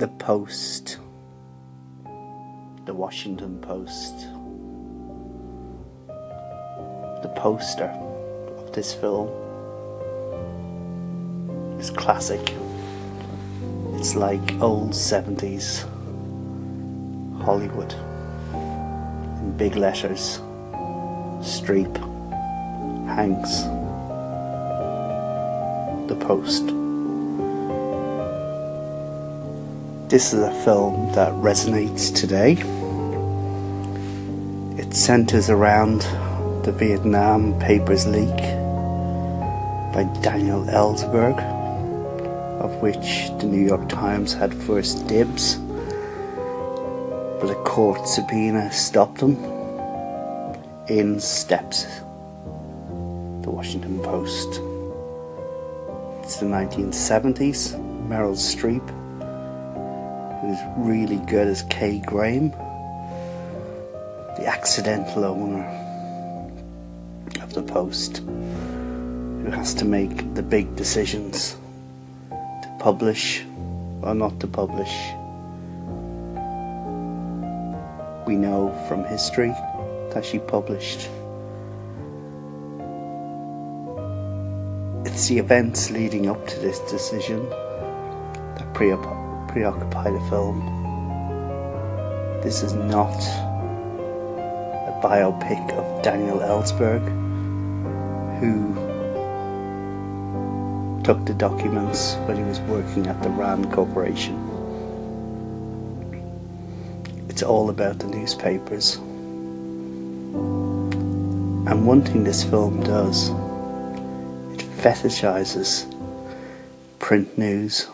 The Post, the Washington Post, the poster of this film is classic. It's like old 70s Hollywood in big letters. Streep, Hanks, The Post. This is a film that resonates today. It centers around the Vietnam Papers leak by Daniel Ellsberg, of which the New York Times had first dibs, but a court subpoena stopped them. In steps the Washington Post. It's the 1970s. Meryl Streep, who's really good as Kay Graham, the accidental owner of the Post, who has to make the big decisions to publish or not to publish. We know from history that she published. It's the events leading up to this decision that pre- preoccupy the film. This is not a biopic of Daniel Ellsberg, who took the documents when he was working at the RAND Corporation. It's all about the newspapers. And one thing this film does, it fetishizes print news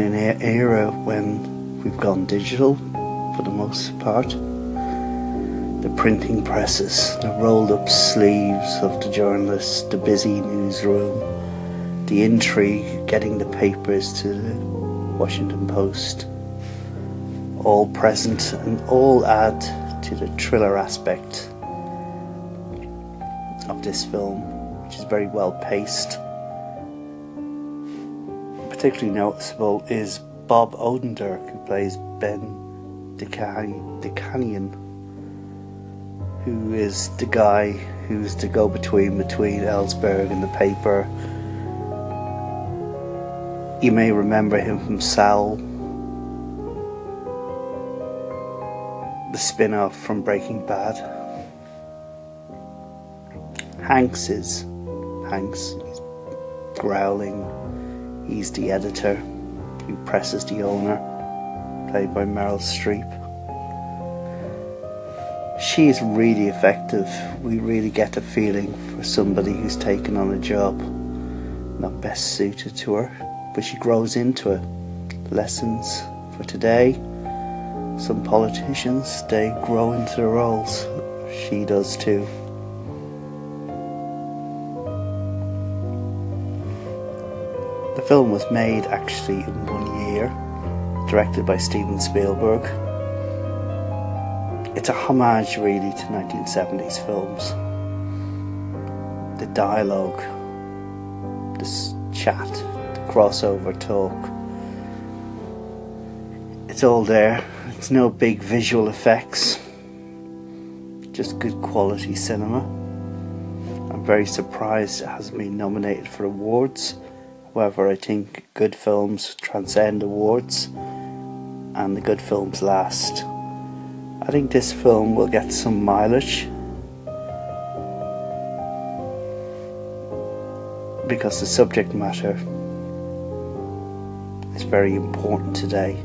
in an era when we've gone digital for the most part. The printing presses, the rolled up sleeves of the journalists, the busy newsroom, the intrigue getting the papers to the Washington Post, all present and all add to the thriller aspect of this film, which is very well paced. Particularly noticeable is Bob Odenkirk, who plays Ben Bagdikian, who is the guy who's the go-between between Ellsberg and the paper. You may remember him from Saul, the spin-off from Breaking Bad. Hanks is Hanks. Growling. He's the editor who presses the owner, played by Meryl Streep. She is really effective. We really get a feeling for somebody who's taken on a job not best suited to her, but she grows into it. Lessons for today. Some politicians, they grow into their roles. She does too. Film was made actually in one year, directed by Steven Spielberg. It's a homage really to 1970s films. The dialogue, this chat, the crossover talk. It's all there. It's no big visual effects, just good quality cinema. I'm very surprised it hasn't been nominated for awards. However, I think good films transcend awards and the good films last. I think this film will get some mileage because the subject matter is very important today.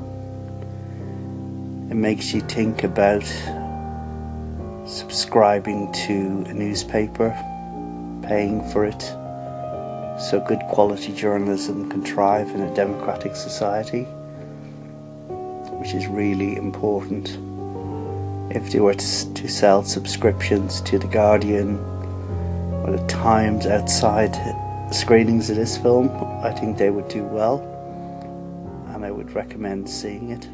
It makes you think about subscribing to a newspaper, paying for it so good quality journalism can thrive in a democratic society, which is really important. If they were to, sell subscriptions to The Guardian or The Times outside screenings of this film, I think they would do well, and I would recommend seeing it.